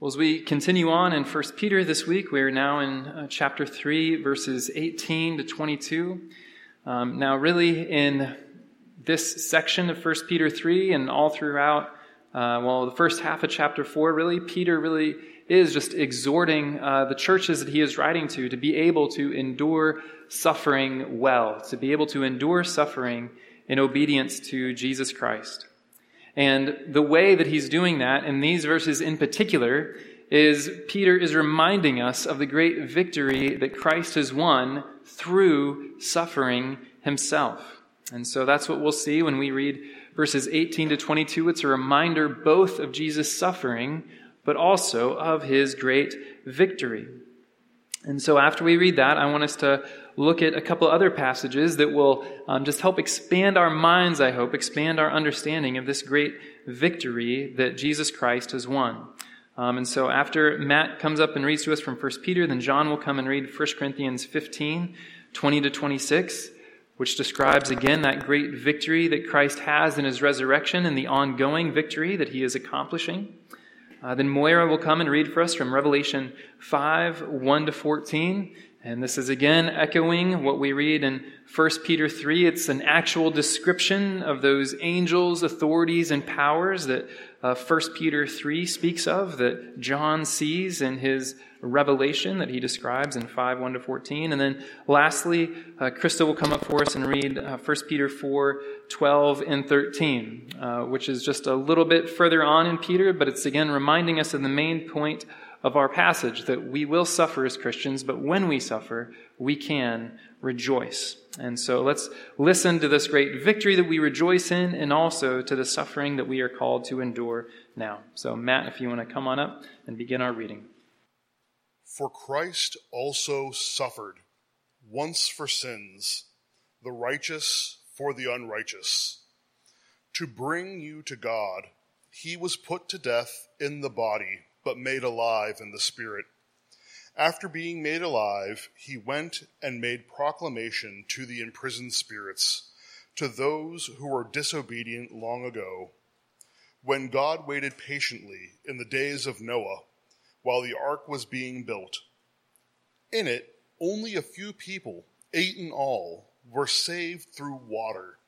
Well, as we continue on in 1 Peter this week, we are now in uh, chapter 3, verses 18 to 22. Um, now, really, in this section of 1 Peter 3 and all throughout, uh, well, the first half of chapter 4, really, Peter really is just exhorting uh, the churches that he is writing to to be able to endure suffering well, to be able to endure suffering in obedience to Jesus Christ. And the way that he's doing that in these verses in particular is Peter is reminding us of the great victory that Christ has won through suffering himself. And so that's what we'll see when we read verses 18 to 22. It's a reminder both of Jesus' suffering, but also of his great victory. And so after we read that, I want us to look at a couple other passages that will um, just help expand our minds, I hope, expand our understanding of this great victory that Jesus Christ has won. Um, and so after Matt comes up and reads to us from 1 Peter, then John will come and read 1 Corinthians 15, 20 to 26, which describes again that great victory that Christ has in his resurrection and the ongoing victory that he is accomplishing. Uh, then Moira will come and read for us from Revelation 5, 1 to 14. And this is again echoing what we read in 1 Peter 3. It's an actual description of those angels, authorities, and powers that uh, 1 Peter 3 speaks of, that John sees in his revelation that he describes in 5 1 to 14. And then lastly, uh, Krista will come up for us and read uh, 1 Peter 4 12 and 13, uh, which is just a little bit further on in Peter, but it's again reminding us of the main point of our passage that we will suffer as Christians, but when we suffer, we can rejoice. And so let's listen to this great victory that we rejoice in and also to the suffering that we are called to endure now. So, Matt, if you want to come on up and begin our reading. For Christ also suffered once for sins, the righteous for the unrighteous, to bring you to God. He was put to death in the body but made alive in the Spirit. After being made alive, he went and made proclamation to the imprisoned spirits, to those who were disobedient long ago, when God waited patiently in the days of Noah while the ark was being built. In it, only a few people, eight in all, were saved through water.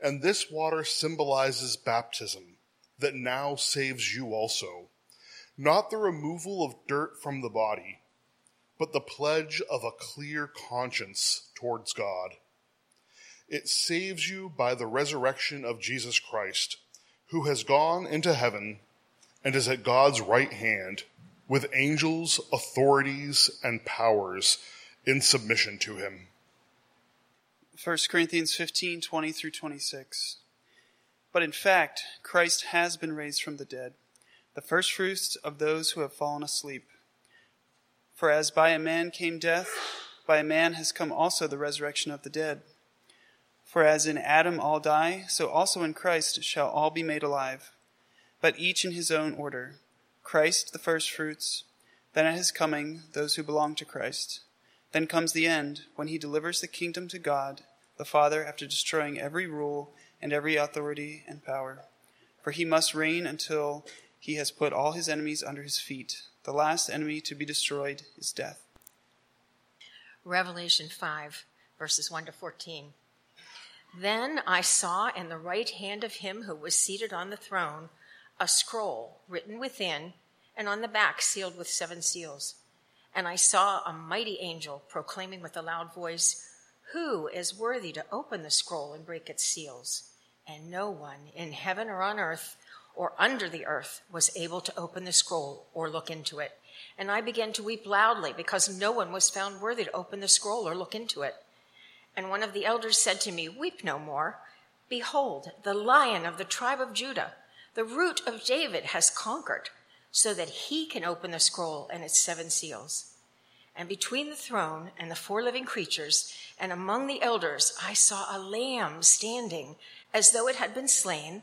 And this water symbolizes baptism that now saves you also not the removal of dirt from the body, but the pledge of a clear conscience towards God. It saves you by the resurrection of Jesus Christ, who has gone into heaven and is at God's right hand with angels, authorities, and powers in submission to him. 1 Corinthians 15 20 through 26. But in fact, Christ has been raised from the dead the firstfruits of those who have fallen asleep. For as by a man came death, by a man has come also the resurrection of the dead. For as in Adam all die, so also in Christ shall all be made alive, but each in his own order. Christ the firstfruits, then at his coming those who belong to Christ. Then comes the end, when he delivers the kingdom to God, the Father, after destroying every rule and every authority and power. For he must reign until he has put all his enemies under his feet. The last enemy to be destroyed is death. Revelation 5, verses 1 to 14. Then I saw in the right hand of him who was seated on the throne a scroll written within and on the back sealed with seven seals. And I saw a mighty angel proclaiming with a loud voice, Who is worthy to open the scroll and break its seals? And no one in heaven or on earth or under the earth was able to open the scroll or look into it. And I began to weep loudly because no one was found worthy to open the scroll or look into it. And one of the elders said to me, Weep no more. Behold, the lion of the tribe of Judah, the root of David, has conquered, so that he can open the scroll and its seven seals. And between the throne and the four living creatures, and among the elders, I saw a lamb standing as though it had been slain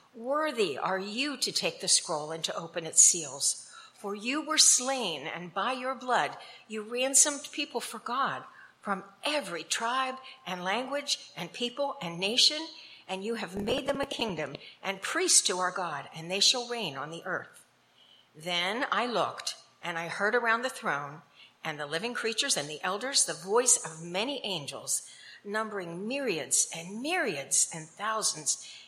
Worthy are you to take the scroll and to open its seals. For you were slain, and by your blood you ransomed people for God from every tribe and language and people and nation, and you have made them a kingdom and priests to our God, and they shall reign on the earth. Then I looked, and I heard around the throne and the living creatures and the elders the voice of many angels, numbering myriads and myriads and thousands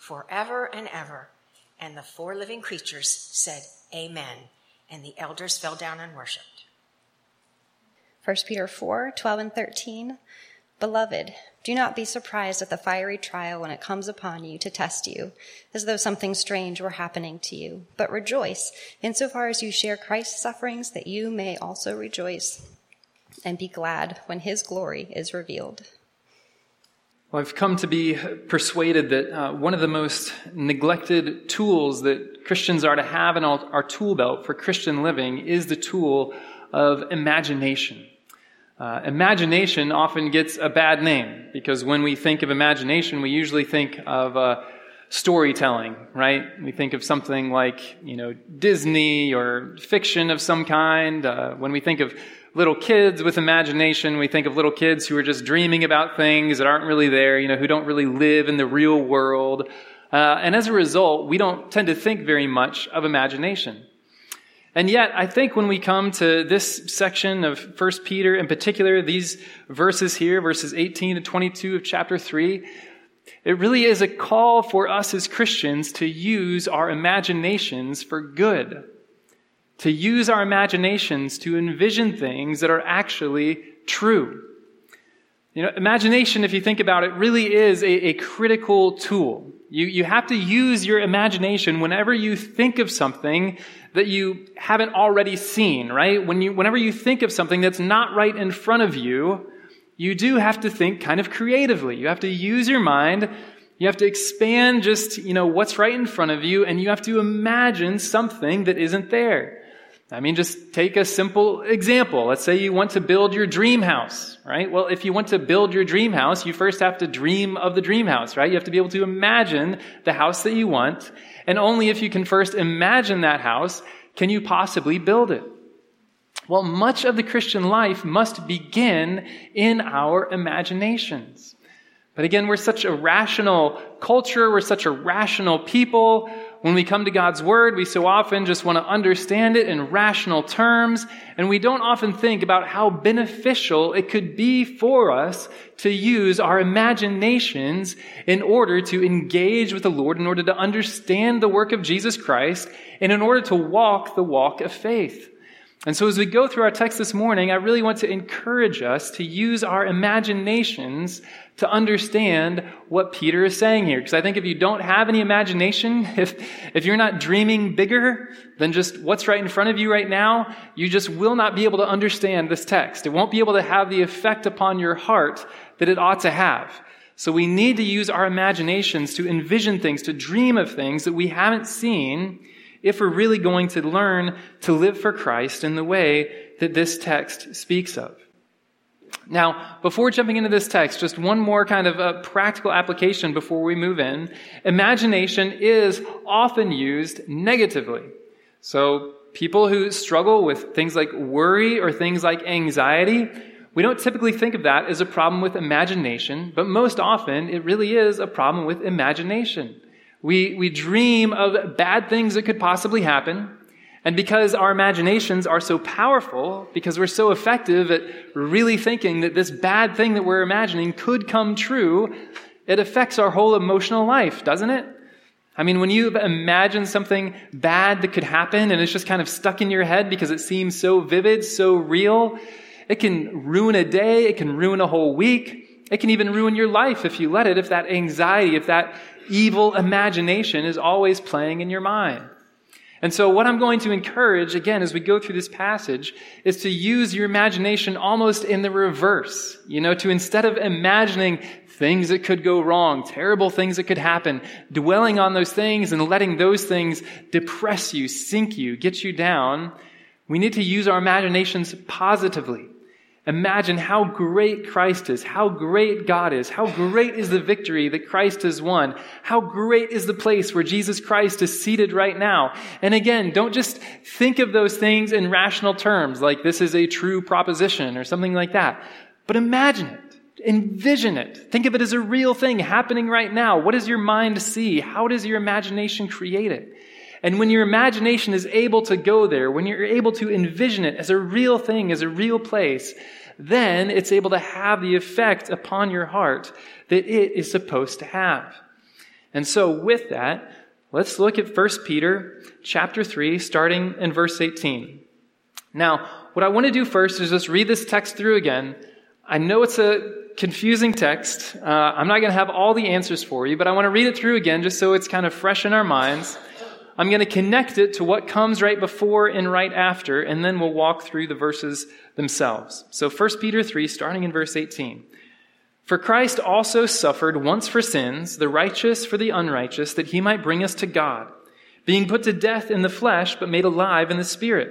forever and ever. And the four living creatures said, Amen. And the elders fell down and worshiped. 1 Peter 4 12 and 13. Beloved, do not be surprised at the fiery trial when it comes upon you to test you, as though something strange were happening to you. But rejoice, insofar as you share Christ's sufferings, that you may also rejoice and be glad when his glory is revealed. Well, I've come to be persuaded that uh, one of the most neglected tools that Christians are to have in our tool belt for Christian living is the tool of imagination. Uh, imagination often gets a bad name because when we think of imagination, we usually think of uh, storytelling, right? We think of something like, you know, Disney or fiction of some kind. Uh, when we think of little kids with imagination, we think of little kids who are just dreaming about things that aren't really there, you know, who don't really live in the real world. Uh, and as a result, we don't tend to think very much of imagination. And yet, I think when we come to this section of 1 Peter, in particular, these verses here, verses 18 to 22 of chapter 3, it really is a call for us as Christians to use our imaginations for good. To use our imaginations to envision things that are actually true. You know, imagination, if you think about it, really is a, a critical tool. You, you have to use your imagination whenever you think of something that you haven't already seen, right? When you, whenever you think of something that's not right in front of you, you do have to think kind of creatively. You have to use your mind. You have to expand just, you know, what's right in front of you, and you have to imagine something that isn't there. I mean, just take a simple example. Let's say you want to build your dream house, right? Well, if you want to build your dream house, you first have to dream of the dream house, right? You have to be able to imagine the house that you want. And only if you can first imagine that house can you possibly build it. Well, much of the Christian life must begin in our imaginations. But again, we're such a rational culture. We're such a rational people when we come to God's Word, we so often just want to understand it in rational terms, and we don't often think about how beneficial it could be for us to use our imaginations in order to engage with the Lord, in order to understand the work of Jesus Christ, and in order to walk the walk of faith. And so as we go through our text this morning, I really want to encourage us to use our imaginations to understand what Peter is saying here. Because I think if you don't have any imagination, if, if you're not dreaming bigger than just what's right in front of you right now, you just will not be able to understand this text. It won't be able to have the effect upon your heart that it ought to have. So we need to use our imaginations to envision things, to dream of things that we haven't seen if we're really going to learn to live for Christ in the way that this text speaks of. Now, before jumping into this text, just one more kind of a practical application before we move in. Imagination is often used negatively. So, people who struggle with things like worry or things like anxiety, we don't typically think of that as a problem with imagination, but most often it really is a problem with imagination. We, we dream of bad things that could possibly happen. And because our imaginations are so powerful, because we're so effective at really thinking that this bad thing that we're imagining could come true, it affects our whole emotional life, doesn't it? I mean, when you imagine something bad that could happen and it's just kind of stuck in your head because it seems so vivid, so real, It can ruin a day. It can ruin a whole week. It can even ruin your life if you let it, if that anxiety, if that evil imagination is always playing in your mind. And so, what I'm going to encourage, again, as we go through this passage, is to use your imagination almost in the reverse. You know, to instead of imagining things that could go wrong, terrible things that could happen, dwelling on those things and letting those things depress you, sink you, get you down, we need to use our imaginations positively. Imagine how great Christ is, how great God is, how great is the victory that Christ has won, how great is the place where Jesus Christ is seated right now. And again, don't just think of those things in rational terms, like this is a true proposition or something like that, but imagine it. Envision it. Think of it as a real thing happening right now. What does your mind see? How does your imagination create it? And when your imagination is able to go there, when you're able to envision it as a real thing, as a real place, then it's able to have the effect upon your heart that it is supposed to have. And so with that, let's look at 1 Peter chapter 3, starting in verse 18. Now, what I want to do first is just read this text through again. I know it's a confusing text. Uh, I'm not going to have all the answers for you, but I want to read it through again just so it's kind of fresh in our minds. I'm going to connect it to what comes right before and right after, and then we'll walk through the verses themselves. So 1 Peter 3, starting in verse 18. For Christ also suffered once for sins, the righteous for the unrighteous, that he might bring us to God, being put to death in the flesh, but made alive in the Spirit,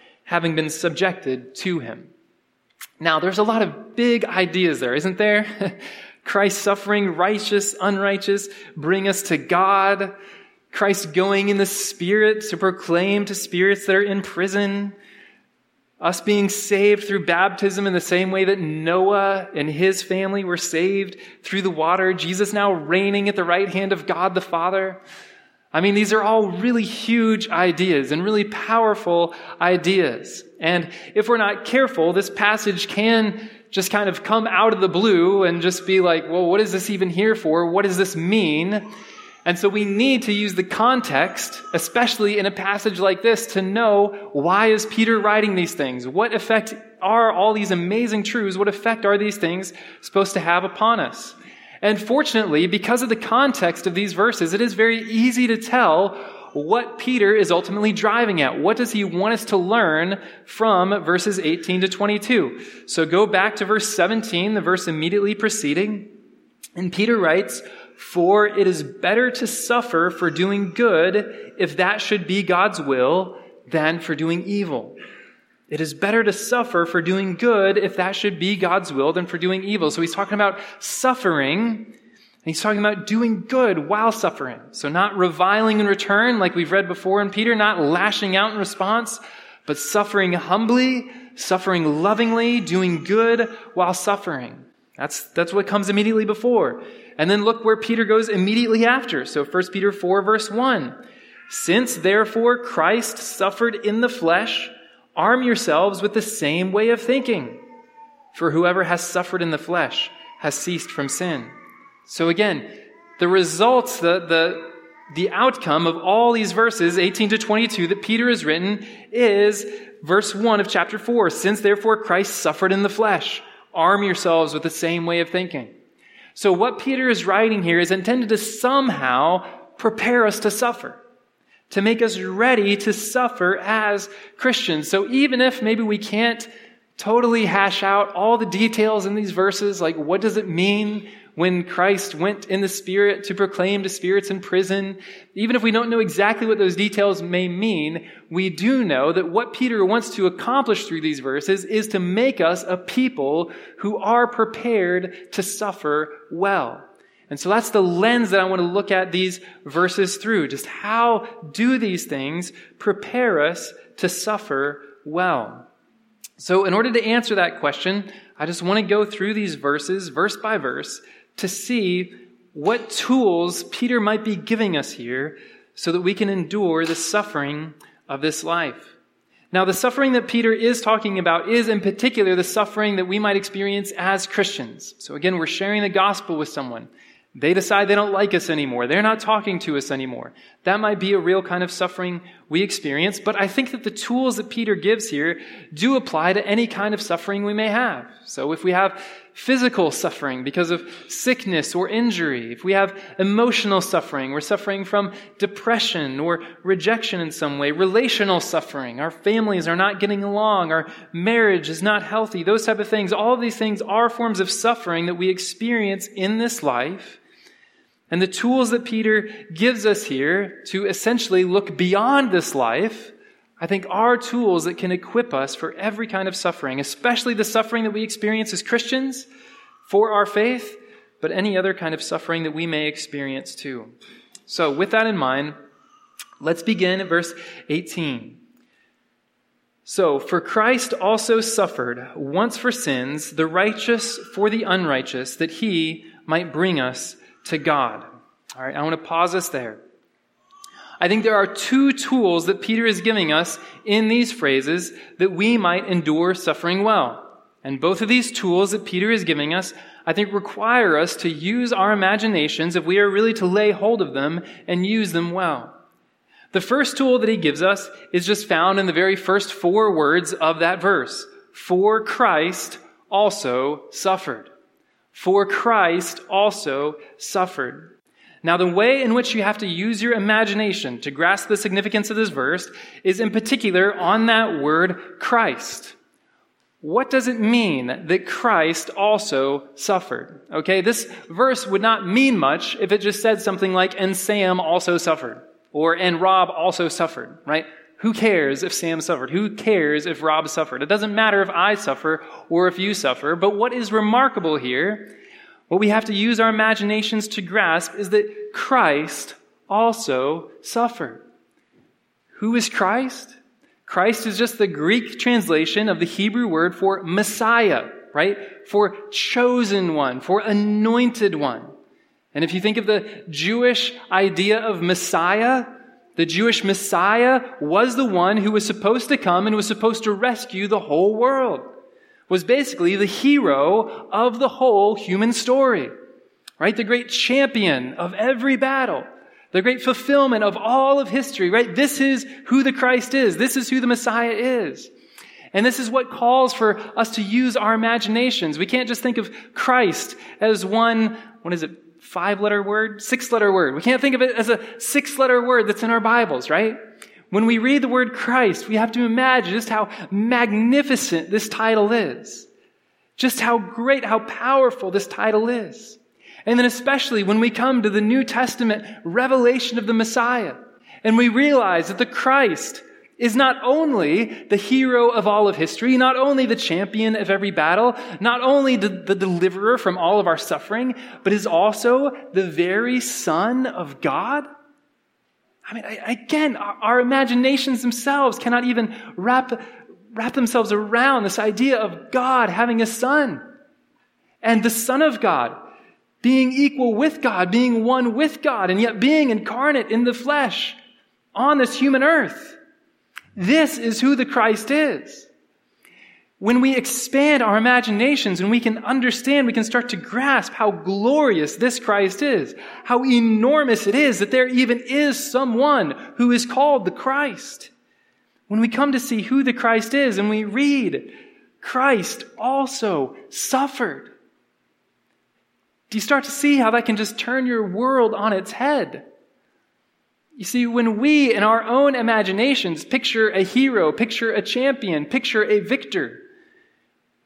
having been subjected to him. Now, there's a lot of big ideas there, isn't there? Christ suffering, righteous, unrighteous, bring us to God. Christ going in the Spirit to proclaim to spirits that are in prison. Us being saved through baptism in the same way that Noah and his family were saved through the water. Jesus now reigning at the right hand of God the Father. I mean, these are all really huge ideas and really powerful ideas. And if we're not careful, this passage can just kind of come out of the blue and just be like, well, what is this even here for? What does this mean? And so we need to use the context, especially in a passage like this, to know why is Peter writing these things? What effect are all these amazing truths? What effect are these things supposed to have upon us? And fortunately, because of the context of these verses, it is very easy to tell what Peter is ultimately driving at. What does he want us to learn from verses 18 to 22? So go back to verse 17, the verse immediately preceding. And Peter writes, For it is better to suffer for doing good, if that should be God's will, than for doing evil. It is better to suffer for doing good if that should be God's will than for doing evil. So he's talking about suffering, and he's talking about doing good while suffering. So not reviling in return, like we've read before in Peter, not lashing out in response, but suffering humbly, suffering lovingly, doing good while suffering. That's, that's what comes immediately before. And then look where Peter goes immediately after. So 1 Peter 4 verse 1. Since therefore Christ suffered in the flesh, Arm yourselves with the same way of thinking. For whoever has suffered in the flesh has ceased from sin. So again, the results, the, the, the outcome of all these verses, 18 to 22, that Peter has written is verse 1 of chapter 4. Since therefore Christ suffered in the flesh, arm yourselves with the same way of thinking. So what Peter is writing here is intended to somehow prepare us to suffer to make us ready to suffer as Christians. So even if maybe we can't totally hash out all the details in these verses, like what does it mean when Christ went in the Spirit to proclaim to spirits in prison, even if we don't know exactly what those details may mean, we do know that what Peter wants to accomplish through these verses is to make us a people who are prepared to suffer well. And so that's the lens that I want to look at these verses through. Just how do these things prepare us to suffer well? So, in order to answer that question, I just want to go through these verses, verse by verse, to see what tools Peter might be giving us here so that we can endure the suffering of this life. Now, the suffering that Peter is talking about is in particular the suffering that we might experience as Christians. So again, we're sharing the gospel with someone. They decide they don't like us anymore. They're not talking to us anymore. That might be a real kind of suffering we experience, but I think that the tools that Peter gives here do apply to any kind of suffering we may have. So if we have physical suffering because of sickness or injury, if we have emotional suffering, we're suffering from depression or rejection in some way, relational suffering, our families are not getting along, our marriage is not healthy, those type of things, all of these things are forms of suffering that we experience in this life. And the tools that Peter gives us here to essentially look beyond this life, I think are tools that can equip us for every kind of suffering, especially the suffering that we experience as Christians for our faith, but any other kind of suffering that we may experience too. So, with that in mind, let's begin at verse 18. So, for Christ also suffered once for sins, the righteous for the unrighteous, that he might bring us to God. All right, I want to pause us there. I think there are two tools that Peter is giving us in these phrases that we might endure suffering well. And both of these tools that Peter is giving us, I think require us to use our imaginations if we are really to lay hold of them and use them well. The first tool that he gives us is just found in the very first four words of that verse. For Christ also suffered for Christ also suffered. Now, the way in which you have to use your imagination to grasp the significance of this verse is in particular on that word Christ. What does it mean that Christ also suffered? Okay, this verse would not mean much if it just said something like, and Sam also suffered, or and Rob also suffered, right? Who cares if Sam suffered? Who cares if Rob suffered? It doesn't matter if I suffer or if you suffer. But what is remarkable here, what we have to use our imaginations to grasp, is that Christ also suffered. Who is Christ? Christ is just the Greek translation of the Hebrew word for Messiah, right? For chosen one, for anointed one. And if you think of the Jewish idea of Messiah, the Jewish Messiah was the one who was supposed to come and was supposed to rescue the whole world. Was basically the hero of the whole human story. Right? The great champion of every battle. The great fulfillment of all of history, right? This is who the Christ is. This is who the Messiah is. And this is what calls for us to use our imaginations. We can't just think of Christ as one, what is it, five letter word, six letter word. We can't think of it as a six letter word that's in our Bibles, right? When we read the word Christ, we have to imagine just how magnificent this title is. Just how great, how powerful this title is. And then especially when we come to the New Testament revelation of the Messiah and we realize that the Christ is not only the hero of all of history, not only the champion of every battle, not only the, the, deliverer from all of our suffering, but is also the very Son of God? I mean, again, our, our imaginations themselves cannot even wrap, wrap themselves around this idea of God having a son. And the Son of God being equal with God, being one with God, and yet being incarnate in the flesh on this human earth. This is who the Christ is. When we expand our imaginations and we can understand, we can start to grasp how glorious this Christ is, how enormous it is that there even is someone who is called the Christ. When we come to see who the Christ is and we read, Christ also suffered. Do you start to see how that can just turn your world on its head? You see, when we, in our own imaginations, picture a hero, picture a champion, picture a victor,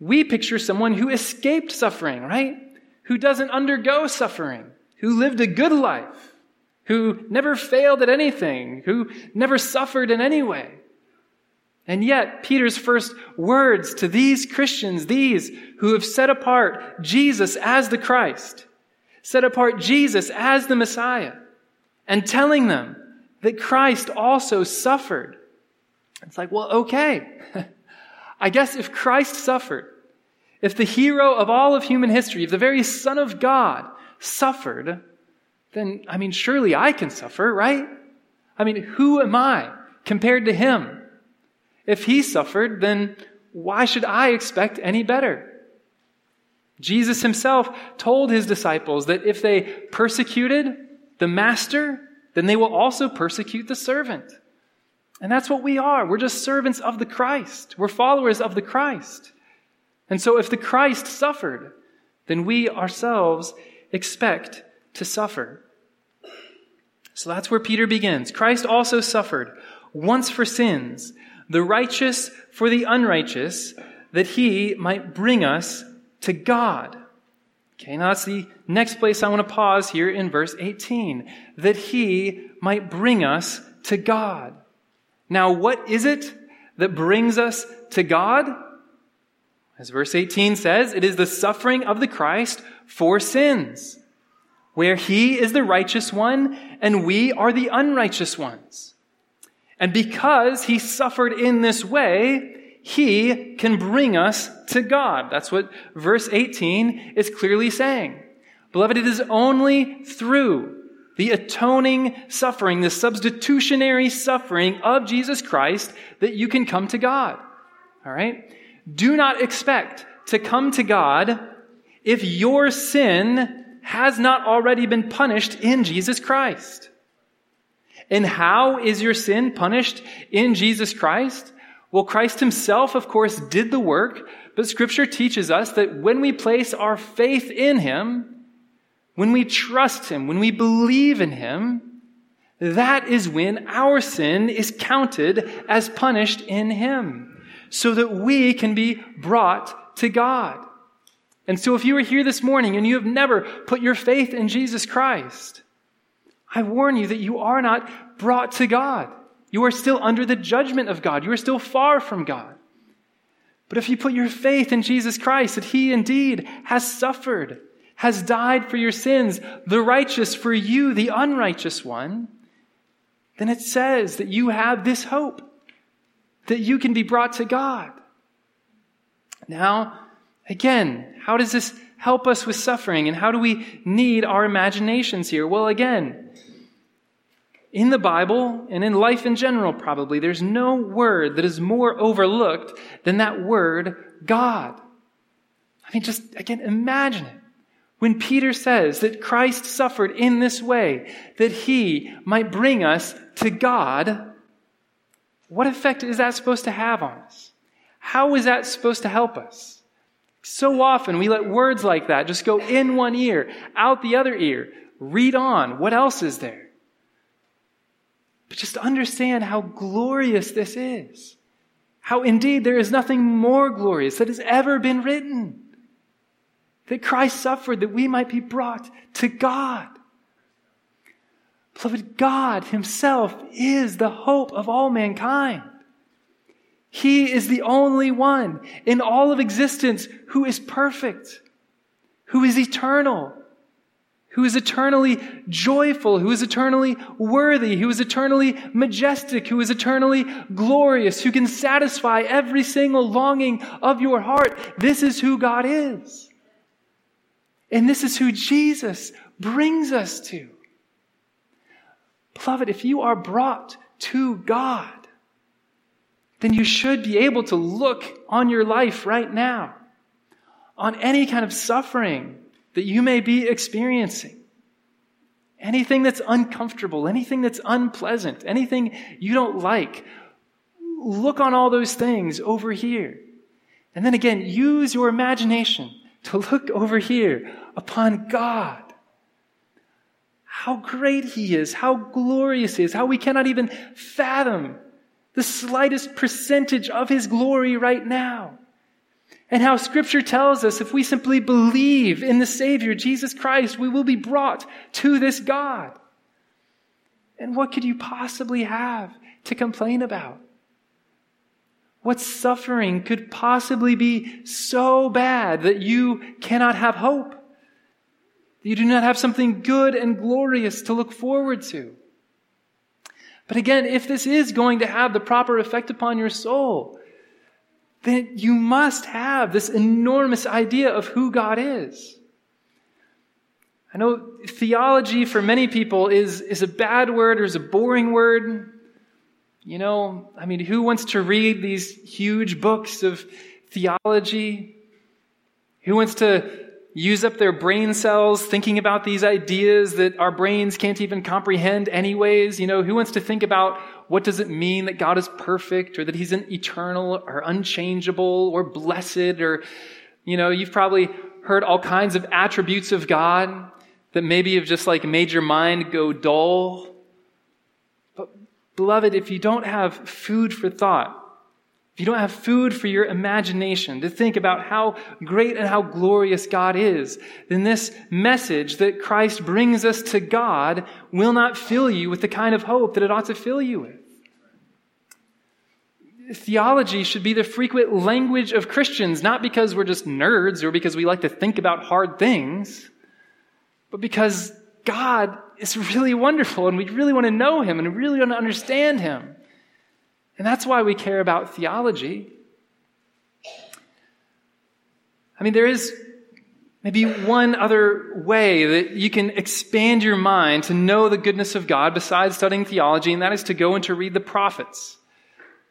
we picture someone who escaped suffering, right? Who doesn't undergo suffering, who lived a good life, who never failed at anything, who never suffered in any way. And yet, Peter's first words to these Christians, these who have set apart Jesus as the Christ, set apart Jesus as the Messiah, and telling them that Christ also suffered. It's like, well, okay. I guess if Christ suffered, if the hero of all of human history, if the very Son of God suffered, then, I mean, surely I can suffer, right? I mean, who am I compared to him? If he suffered, then why should I expect any better? Jesus himself told his disciples that if they persecuted the master, then they will also persecute the servant. And that's what we are. We're just servants of the Christ. We're followers of the Christ. And so if the Christ suffered, then we ourselves expect to suffer. So that's where Peter begins. Christ also suffered once for sins, the righteous for the unrighteous, that he might bring us to God. Okay, now that's the next place I want to pause here in verse 18. That he might bring us to God. Now, what is it that brings us to God? As verse 18 says, it is the suffering of the Christ for sins, where he is the righteous one and we are the unrighteous ones. And because he suffered in this way, he can bring us to God. That's what verse 18 is clearly saying. Beloved, it is only through the atoning suffering, the substitutionary suffering of Jesus Christ that you can come to God. All right? Do not expect to come to God if your sin has not already been punished in Jesus Christ. And how is your sin punished in Jesus Christ? Well, Christ himself, of course, did the work, but scripture teaches us that when we place our faith in him, when we trust him, when we believe in him, that is when our sin is counted as punished in him, so that we can be brought to God. And so if you are here this morning and you have never put your faith in Jesus Christ, I warn you that you are not brought to God. You are still under the judgment of God. You are still far from God. But if you put your faith in Jesus Christ, that He indeed has suffered, has died for your sins, the righteous for you, the unrighteous one, then it says that you have this hope, that you can be brought to God. Now, again, how does this help us with suffering and how do we need our imaginations here? Well, again, in the Bible and in life in general, probably, there's no word that is more overlooked than that word God. I mean, just again, imagine it. When Peter says that Christ suffered in this way, that he might bring us to God, what effect is that supposed to have on us? How is that supposed to help us? So often we let words like that just go in one ear, out the other ear. Read on. What else is there? But just understand how glorious this is. How indeed there is nothing more glorious that has ever been written. That Christ suffered that we might be brought to God. Beloved, God Himself is the hope of all mankind. He is the only one in all of existence who is perfect, who is eternal, who is eternally joyful, who is eternally worthy, who is eternally majestic, who is eternally glorious, who can satisfy every single longing of your heart. This is who God is. And this is who Jesus brings us to. Beloved, if you are brought to God, then you should be able to look on your life right now, on any kind of suffering that you may be experiencing. Anything that's uncomfortable, anything that's unpleasant, anything you don't like, look on all those things over here. And then again, use your imagination to look over here upon God. How great He is, how glorious He is, how we cannot even fathom the slightest percentage of His glory right now. And how scripture tells us if we simply believe in the Savior, Jesus Christ, we will be brought to this God. And what could you possibly have to complain about? What suffering could possibly be so bad that you cannot have hope? That you do not have something good and glorious to look forward to? But again, if this is going to have the proper effect upon your soul, then you must have this enormous idea of who God is. I know theology for many people is, is a bad word or is a boring word. You know, I mean, who wants to read these huge books of theology? Who wants to use up their brain cells thinking about these ideas that our brains can't even comprehend anyways? You know, who wants to think about what does it mean that God is perfect or that he's an eternal or unchangeable or blessed or, you know, you've probably heard all kinds of attributes of God that maybe have just like made your mind go dull. But beloved, if you don't have food for thought, if you don't have food for your imagination to think about how great and how glorious God is, then this message that Christ brings us to God will not fill you with the kind of hope that it ought to fill you with. Theology should be the frequent language of Christians, not because we're just nerds or because we like to think about hard things, but because God is really wonderful and we really want to know Him and we really want to understand Him. And that's why we care about theology. I mean, there is maybe one other way that you can expand your mind to know the goodness of God besides studying theology, and that is to go and to read the prophets.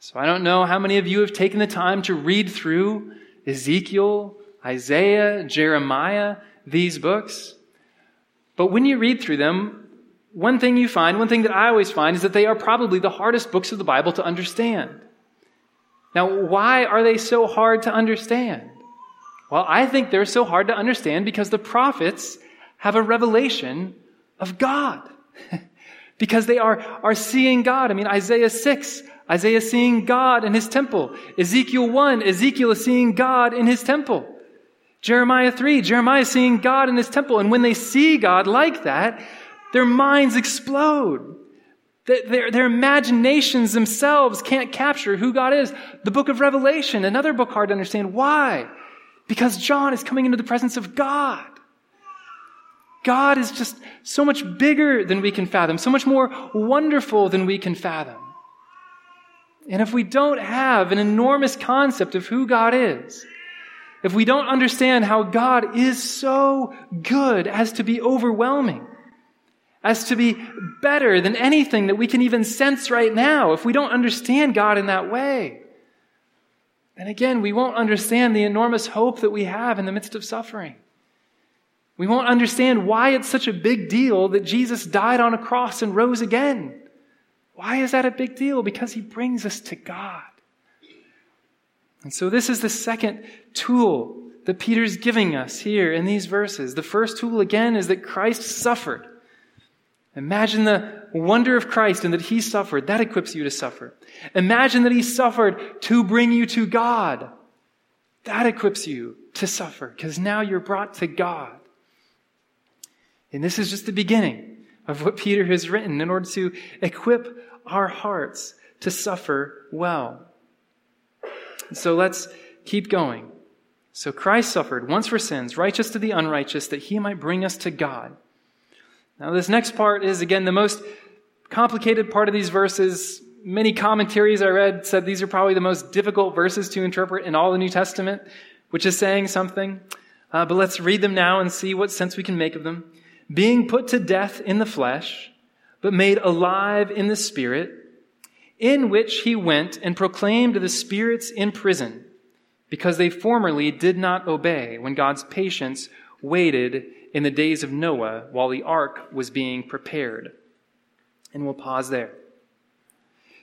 So I don't know how many of you have taken the time to read through Ezekiel, Isaiah, Jeremiah, these books. But when you read through them, one thing you find, one thing that I always find, is that they are probably the hardest books of the Bible to understand. Now, why are they so hard to understand? Well, I think they're so hard to understand because the prophets have a revelation of God. because they are, are seeing God. I mean, Isaiah 6, Isaiah seeing God in his temple. Ezekiel 1, Ezekiel is seeing God in his temple. Jeremiah 3, Jeremiah seeing God in his temple. And when they see God like that, their minds explode. Their, their imaginations themselves can't capture who God is. The book of Revelation, another book hard to understand. Why? Because John is coming into the presence of God. God is just so much bigger than we can fathom, so much more wonderful than we can fathom. And if we don't have an enormous concept of who God is, if we don't understand how God is so good as to be overwhelming, as to be better than anything that we can even sense right now if we don't understand God in that way. And again, we won't understand the enormous hope that we have in the midst of suffering. We won't understand why it's such a big deal that Jesus died on a cross and rose again. Why is that a big deal? Because he brings us to God. And so, this is the second tool that Peter's giving us here in these verses. The first tool, again, is that Christ suffered. Imagine the wonder of Christ and that he suffered. That equips you to suffer. Imagine that he suffered to bring you to God. That equips you to suffer because now you're brought to God. And this is just the beginning of what Peter has written in order to equip our hearts to suffer well. So let's keep going. So Christ suffered once for sins, righteous to the unrighteous, that he might bring us to God. Now, this next part is, again, the most complicated part of these verses. Many commentaries I read said these are probably the most difficult verses to interpret in all the New Testament, which is saying something. Uh, but let's read them now and see what sense we can make of them. Being put to death in the flesh, but made alive in the Spirit, in which he went and proclaimed the spirits in prison, because they formerly did not obey when God's patience waited in the days of Noah while the ark was being prepared. And we'll pause there.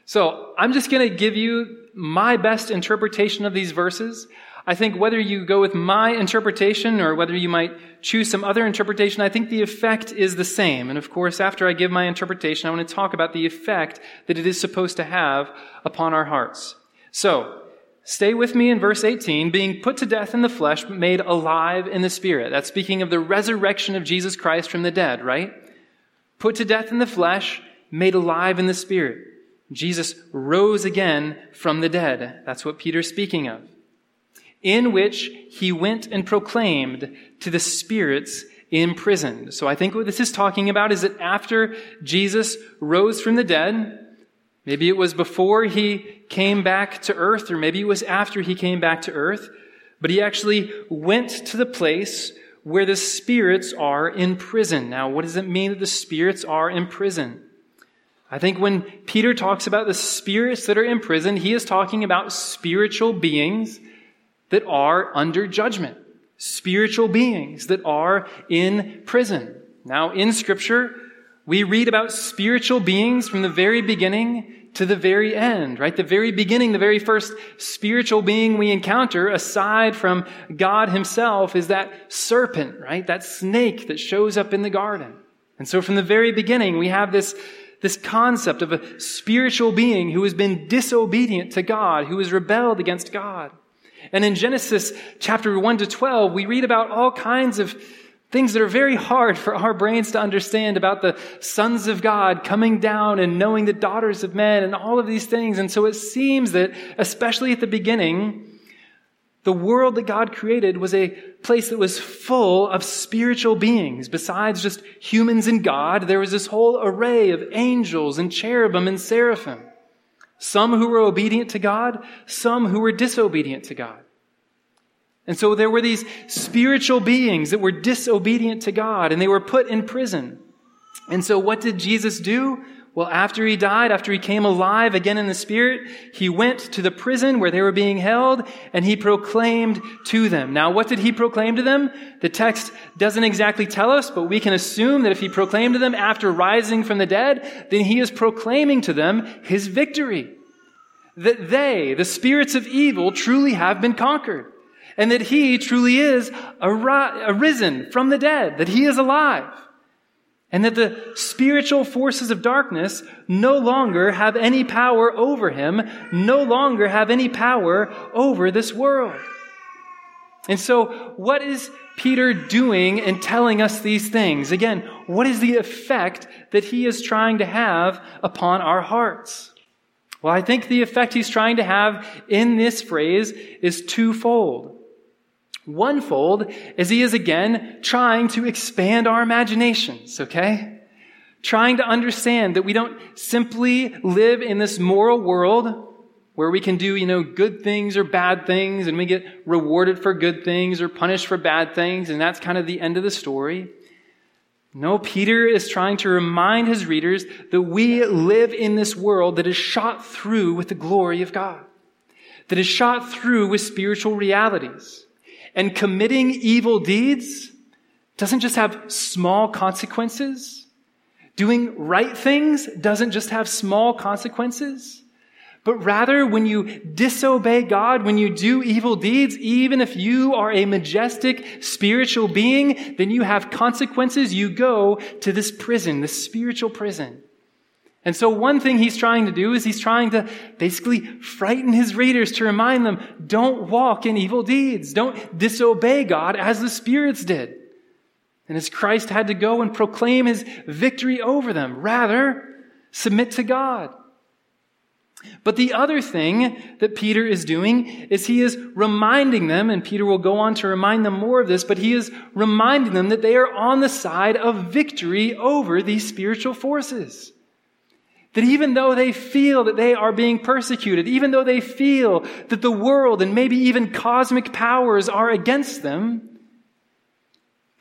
So I'm just going to give you my best interpretation of these verses. I think whether you go with my interpretation or whether you might choose some other interpretation, I think the effect is the same. And of course, after I give my interpretation, I want to talk about the effect that it is supposed to have upon our hearts. So, Stay with me in verse 18, being put to death in the flesh, but made alive in the spirit. That's speaking of the resurrection of Jesus Christ from the dead, right? Put to death in the flesh, made alive in the spirit. Jesus rose again from the dead. That's what Peter's speaking of. In which he went and proclaimed to the spirits imprisoned. So I think what this is talking about is that after Jesus rose from the dead, Maybe it was before he came back to earth, or maybe it was after he came back to earth, but he actually went to the place where the spirits are in prison. Now, what does it mean that the spirits are in prison? I think when Peter talks about the spirits that are in prison, he is talking about spiritual beings that are under judgment. Spiritual beings that are in prison. Now, in scripture, we read about spiritual beings from the very beginning to the very end, right? The very beginning, the very first spiritual being we encounter, aside from God himself, is that serpent, right? That snake that shows up in the garden. And so from the very beginning, we have this, this concept of a spiritual being who has been disobedient to God, who has rebelled against God. And in Genesis chapter 1 to 12, we read about all kinds of Things that are very hard for our brains to understand about the sons of God coming down and knowing the daughters of men and all of these things. And so it seems that, especially at the beginning, the world that God created was a place that was full of spiritual beings. Besides just humans and God, there was this whole array of angels and cherubim and seraphim. Some who were obedient to God, some who were disobedient to God. And so there were these spiritual beings that were disobedient to God and they were put in prison. And so what did Jesus do? Well, after he died, after he came alive again in the Spirit, he went to the prison where they were being held and he proclaimed to them. Now, what did he proclaim to them? The text doesn't exactly tell us, but we can assume that if he proclaimed to them after rising from the dead, then he is proclaiming to them his victory. That they, the spirits of evil, truly have been conquered and that he truly is arisen from the dead, that he is alive, and that the spiritual forces of darkness no longer have any power over him, no longer have any power over this world. And so, what is Peter doing and telling us these things? Again, what is the effect that he is trying to have upon our hearts? Well, I think the effect he's trying to have in this phrase is twofold. One fold is he is again trying to expand our imaginations, okay? Trying to understand that we don't simply live in this moral world where we can do, you know, good things or bad things and we get rewarded for good things or punished for bad things and that's kind of the end of the story. No, Peter is trying to remind his readers that we live in this world that is shot through with the glory of God, that is shot through with spiritual realities. And committing evil deeds doesn't just have small consequences. Doing right things doesn't just have small consequences. But rather, when you disobey God, when you do evil deeds, even if you are a majestic spiritual being, then you have consequences. You go to this prison, this spiritual prison. And so one thing he's trying to do is he's trying to basically frighten his readers to remind them, don't walk in evil deeds. Don't disobey God as the spirits did. And as Christ had to go and proclaim his victory over them, rather submit to God. But the other thing that Peter is doing is he is reminding them, and Peter will go on to remind them more of this, but he is reminding them that they are on the side of victory over these spiritual forces. That even though they feel that they are being persecuted, even though they feel that the world and maybe even cosmic powers are against them,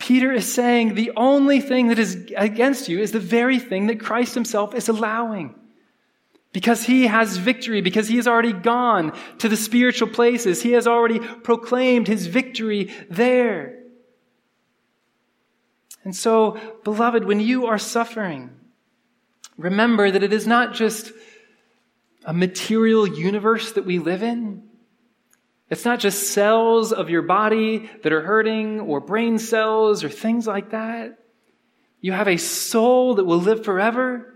Peter is saying the only thing that is against you is the very thing that Christ himself is allowing. Because he has victory, because he has already gone to the spiritual places, he has already proclaimed his victory there. And so, beloved, when you are suffering, remember that it is not just a material universe that we live in. It's not just cells of your body that are hurting or brain cells or things like that. You have a soul that will live forever.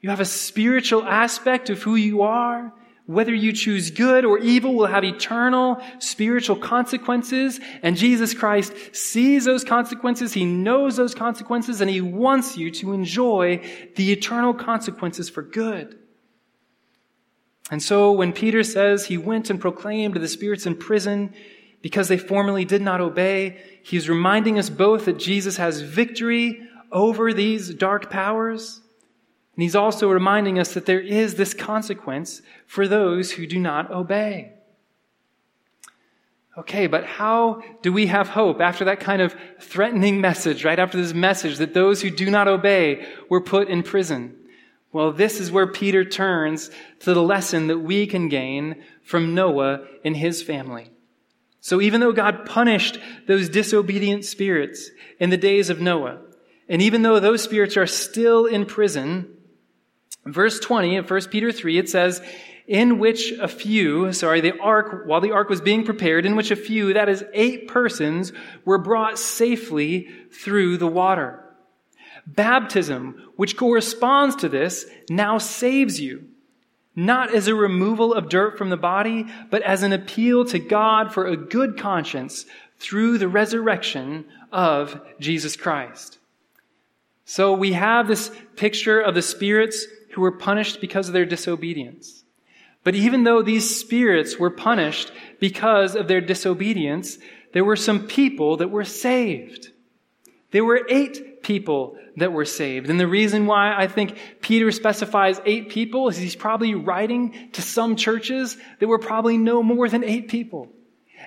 You have a spiritual aspect of who you are whether you choose good or evil will have eternal spiritual consequences. And Jesus Christ sees those consequences. He knows those consequences and he wants you to enjoy the eternal consequences for good. And so when Peter says he went and proclaimed the spirits in prison because they formerly did not obey, he's reminding us both that Jesus has victory over these dark powers And he's also reminding us that there is this consequence for those who do not obey. Okay, but how do we have hope after that kind of threatening message, right after this message that those who do not obey were put in prison? Well, this is where Peter turns to the lesson that we can gain from Noah and his family. So even though God punished those disobedient spirits in the days of Noah, and even though those spirits are still in prison, verse 20 of 1 Peter 3, it says, in which a few, sorry, the ark, while the ark was being prepared, in which a few, that is eight persons, were brought safely through the water. Baptism, which corresponds to this, now saves you. Not as a removal of dirt from the body, but as an appeal to God for a good conscience through the resurrection of Jesus Christ. So we have this picture of the spirits who were punished because of their disobedience. But even though these spirits were punished because of their disobedience, there were some people that were saved. There were eight people that were saved. And the reason why I think Peter specifies eight people is he's probably writing to some churches that were probably no more than eight people.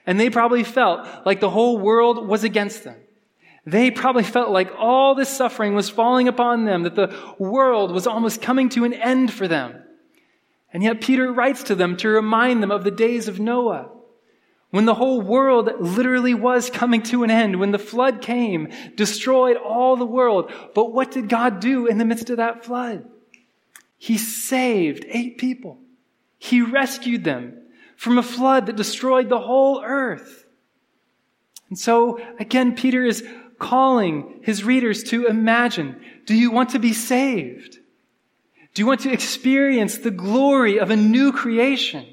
And they probably felt like the whole world was against them. They probably felt like all this suffering was falling upon them, that the world was almost coming to an end for them. And yet Peter writes to them to remind them of the days of Noah when the whole world literally was coming to an end, when the flood came, destroyed all the world. But what did God do in the midst of that flood? He saved eight people. He rescued them from a flood that destroyed the whole earth. And so, again, Peter is calling his readers to imagine do you want to be saved? Do you want to experience the glory of a new creation?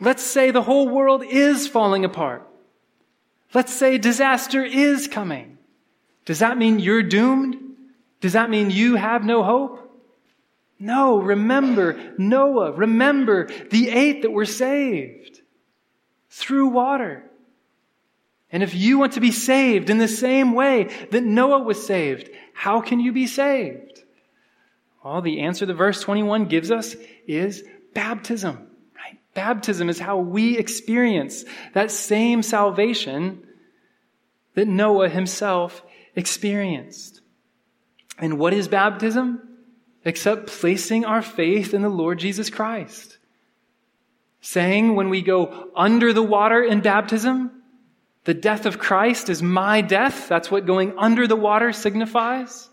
Let's say the whole world is falling apart. Let's say disaster is coming. Does that mean you're doomed? Does that mean you have no hope? No, remember Noah. Remember the eight that were saved through water. And if you want to be saved in the same way that Noah was saved, how can you be saved? Well, the answer that verse 21 gives us is baptism. Baptism is how we experience that same salvation that Noah himself experienced. And what is baptism? Except placing our faith in the Lord Jesus Christ. Saying when we go under the water in baptism, the death of Christ is my death. That's what going under the water signifies.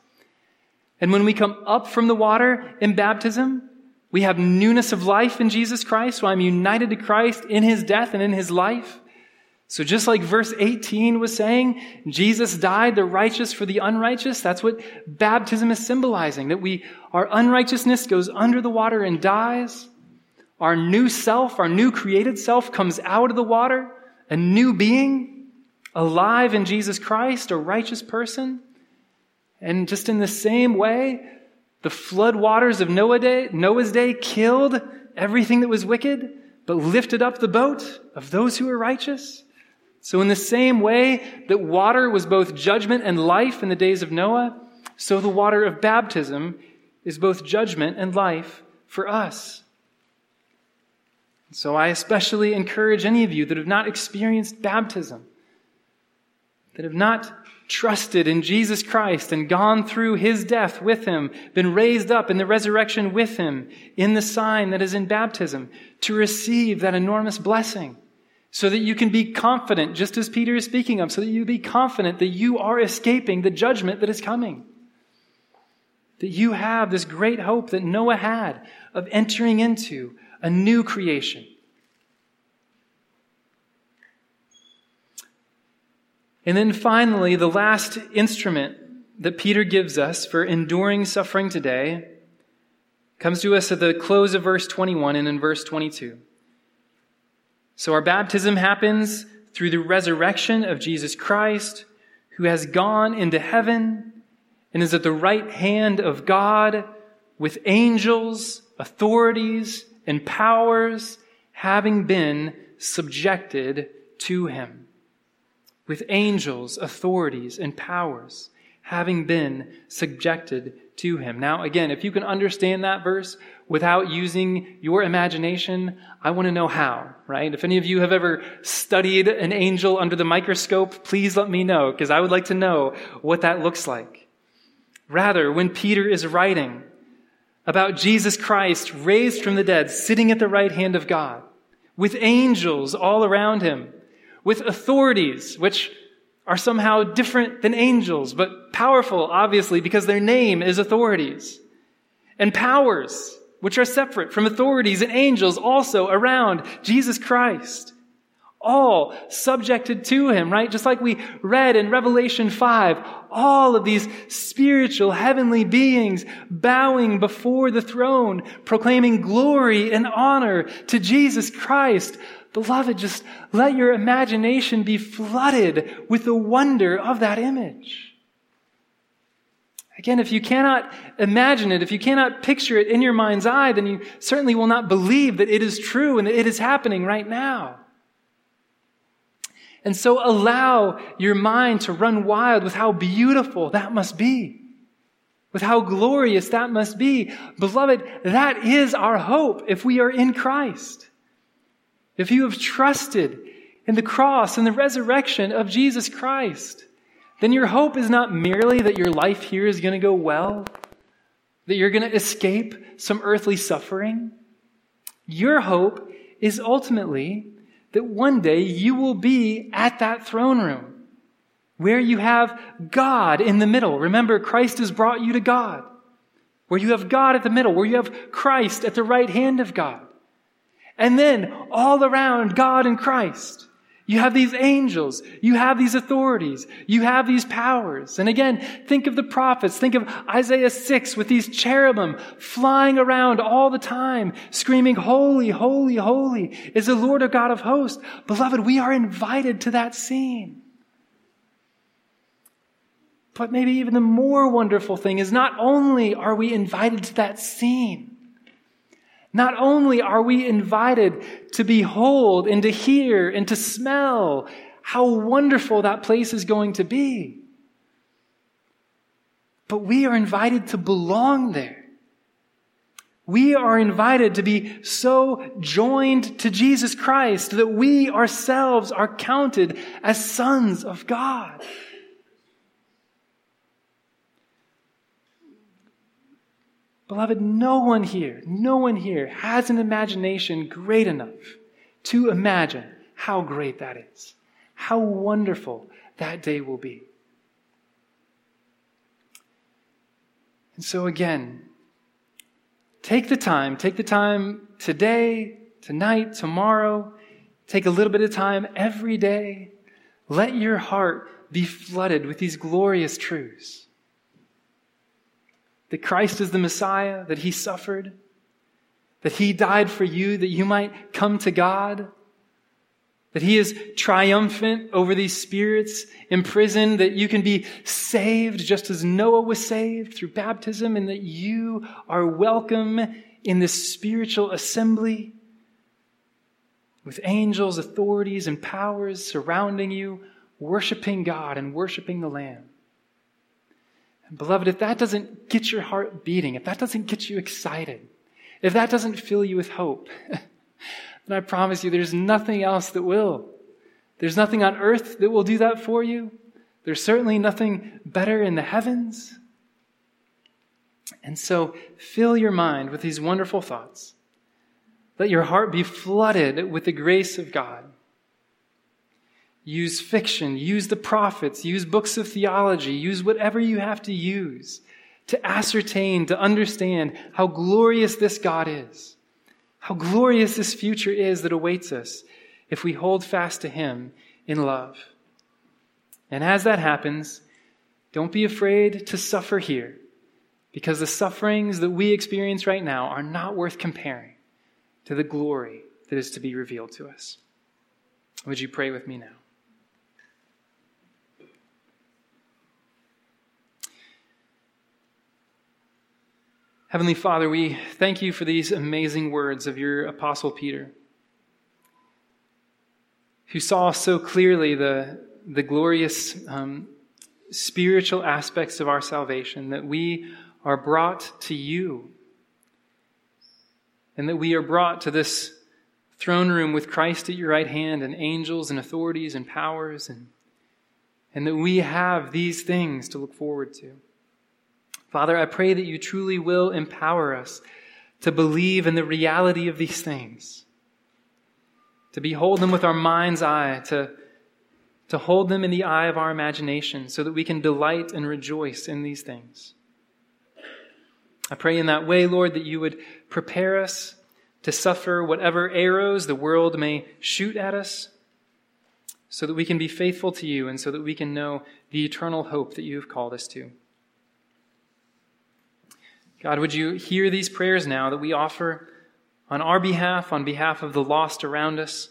And when we come up from the water in baptism, we have newness of life in Jesus Christ, so I'm united to Christ in his death and in his life. So just like verse 18 was saying, Jesus died the righteous for the unrighteous. That's what baptism is symbolizing, that we, our unrighteousness goes under the water and dies. Our new self, our new created self comes out of the water, a new being, alive in Jesus Christ, a righteous person. And just in the same way, the flood waters of Noah day, Noah's day killed everything that was wicked, but lifted up the boat of those who were righteous. So in the same way that water was both judgment and life in the days of Noah, so the water of baptism is both judgment and life for us. So I especially encourage any of you that have not experienced baptism, that have not trusted in Jesus Christ and gone through his death with him, been raised up in the resurrection with him, in the sign that is in baptism, to receive that enormous blessing. So that you can be confident, just as Peter is speaking of, so that you be confident that you are escaping the judgment that is coming. That you have this great hope that Noah had of entering into a new creation And then finally, the last instrument that Peter gives us for enduring suffering today comes to us at the close of verse 21 and in verse 22. So our baptism happens through the resurrection of Jesus Christ, who has gone into heaven and is at the right hand of God with angels, authorities, and powers having been subjected to him with angels, authorities, and powers having been subjected to him. Now, again, if you can understand that verse without using your imagination, I want to know how, right? If any of you have ever studied an angel under the microscope, please let me know, because I would like to know what that looks like. Rather, when Peter is writing about Jesus Christ raised from the dead, sitting at the right hand of God, with angels all around him, with authorities, which are somehow different than angels, but powerful, obviously, because their name is authorities. And powers, which are separate from authorities and angels also around Jesus Christ. All subjected to him, right? Just like we read in Revelation 5, all of these spiritual heavenly beings bowing before the throne, proclaiming glory and honor to Jesus Christ, Beloved, just let your imagination be flooded with the wonder of that image. Again, if you cannot imagine it, if you cannot picture it in your mind's eye, then you certainly will not believe that it is true and that it is happening right now. And so allow your mind to run wild with how beautiful that must be, with how glorious that must be. Beloved, that is our hope if we are in Christ. If you have trusted in the cross and the resurrection of Jesus Christ, then your hope is not merely that your life here is going to go well, that you're going to escape some earthly suffering. Your hope is ultimately that one day you will be at that throne room where you have God in the middle. Remember, Christ has brought you to God. Where you have God at the middle, where you have Christ at the right hand of God. And then all around God and Christ, you have these angels, you have these authorities, you have these powers. And again, think of the prophets, think of Isaiah 6 with these cherubim flying around all the time, screaming, Holy, holy, holy is the Lord of God of hosts. Beloved, we are invited to that scene. But maybe even the more wonderful thing is not only are we invited to that scene, not only are we invited to behold and to hear and to smell how wonderful that place is going to be, but we are invited to belong there. We are invited to be so joined to Jesus Christ that we ourselves are counted as sons of God. Beloved, no one here, no one here has an imagination great enough to imagine how great that is, how wonderful that day will be. And so, again, take the time, take the time today, tonight, tomorrow, take a little bit of time every day. Let your heart be flooded with these glorious truths that Christ is the Messiah, that he suffered, that he died for you, that you might come to God, that he is triumphant over these spirits imprisoned, that you can be saved just as Noah was saved through baptism, and that you are welcome in this spiritual assembly with angels, authorities, and powers surrounding you, worshiping God and worshiping the Lamb. Beloved, if that doesn't get your heart beating, if that doesn't get you excited, if that doesn't fill you with hope, then I promise you there's nothing else that will. There's nothing on earth that will do that for you. There's certainly nothing better in the heavens. And so fill your mind with these wonderful thoughts. Let your heart be flooded with the grace of God. Use fiction, use the prophets, use books of theology, use whatever you have to use to ascertain, to understand how glorious this God is, how glorious this future is that awaits us if we hold fast to Him in love. And as that happens, don't be afraid to suffer here, because the sufferings that we experience right now are not worth comparing to the glory that is to be revealed to us. Would you pray with me now? Heavenly Father, we thank you for these amazing words of your Apostle Peter, who saw so clearly the, the glorious um, spiritual aspects of our salvation, that we are brought to you, and that we are brought to this throne room with Christ at your right hand, and angels and authorities and powers, and, and that we have these things to look forward to. Father, I pray that you truly will empower us to believe in the reality of these things, to behold them with our mind's eye, to, to hold them in the eye of our imagination, so that we can delight and rejoice in these things. I pray in that way, Lord, that you would prepare us to suffer whatever arrows the world may shoot at us, so that we can be faithful to you and so that we can know the eternal hope that you have called us to. God, would you hear these prayers now that we offer on our behalf, on behalf of the lost around us,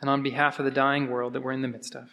and on behalf of the dying world that we're in the midst of?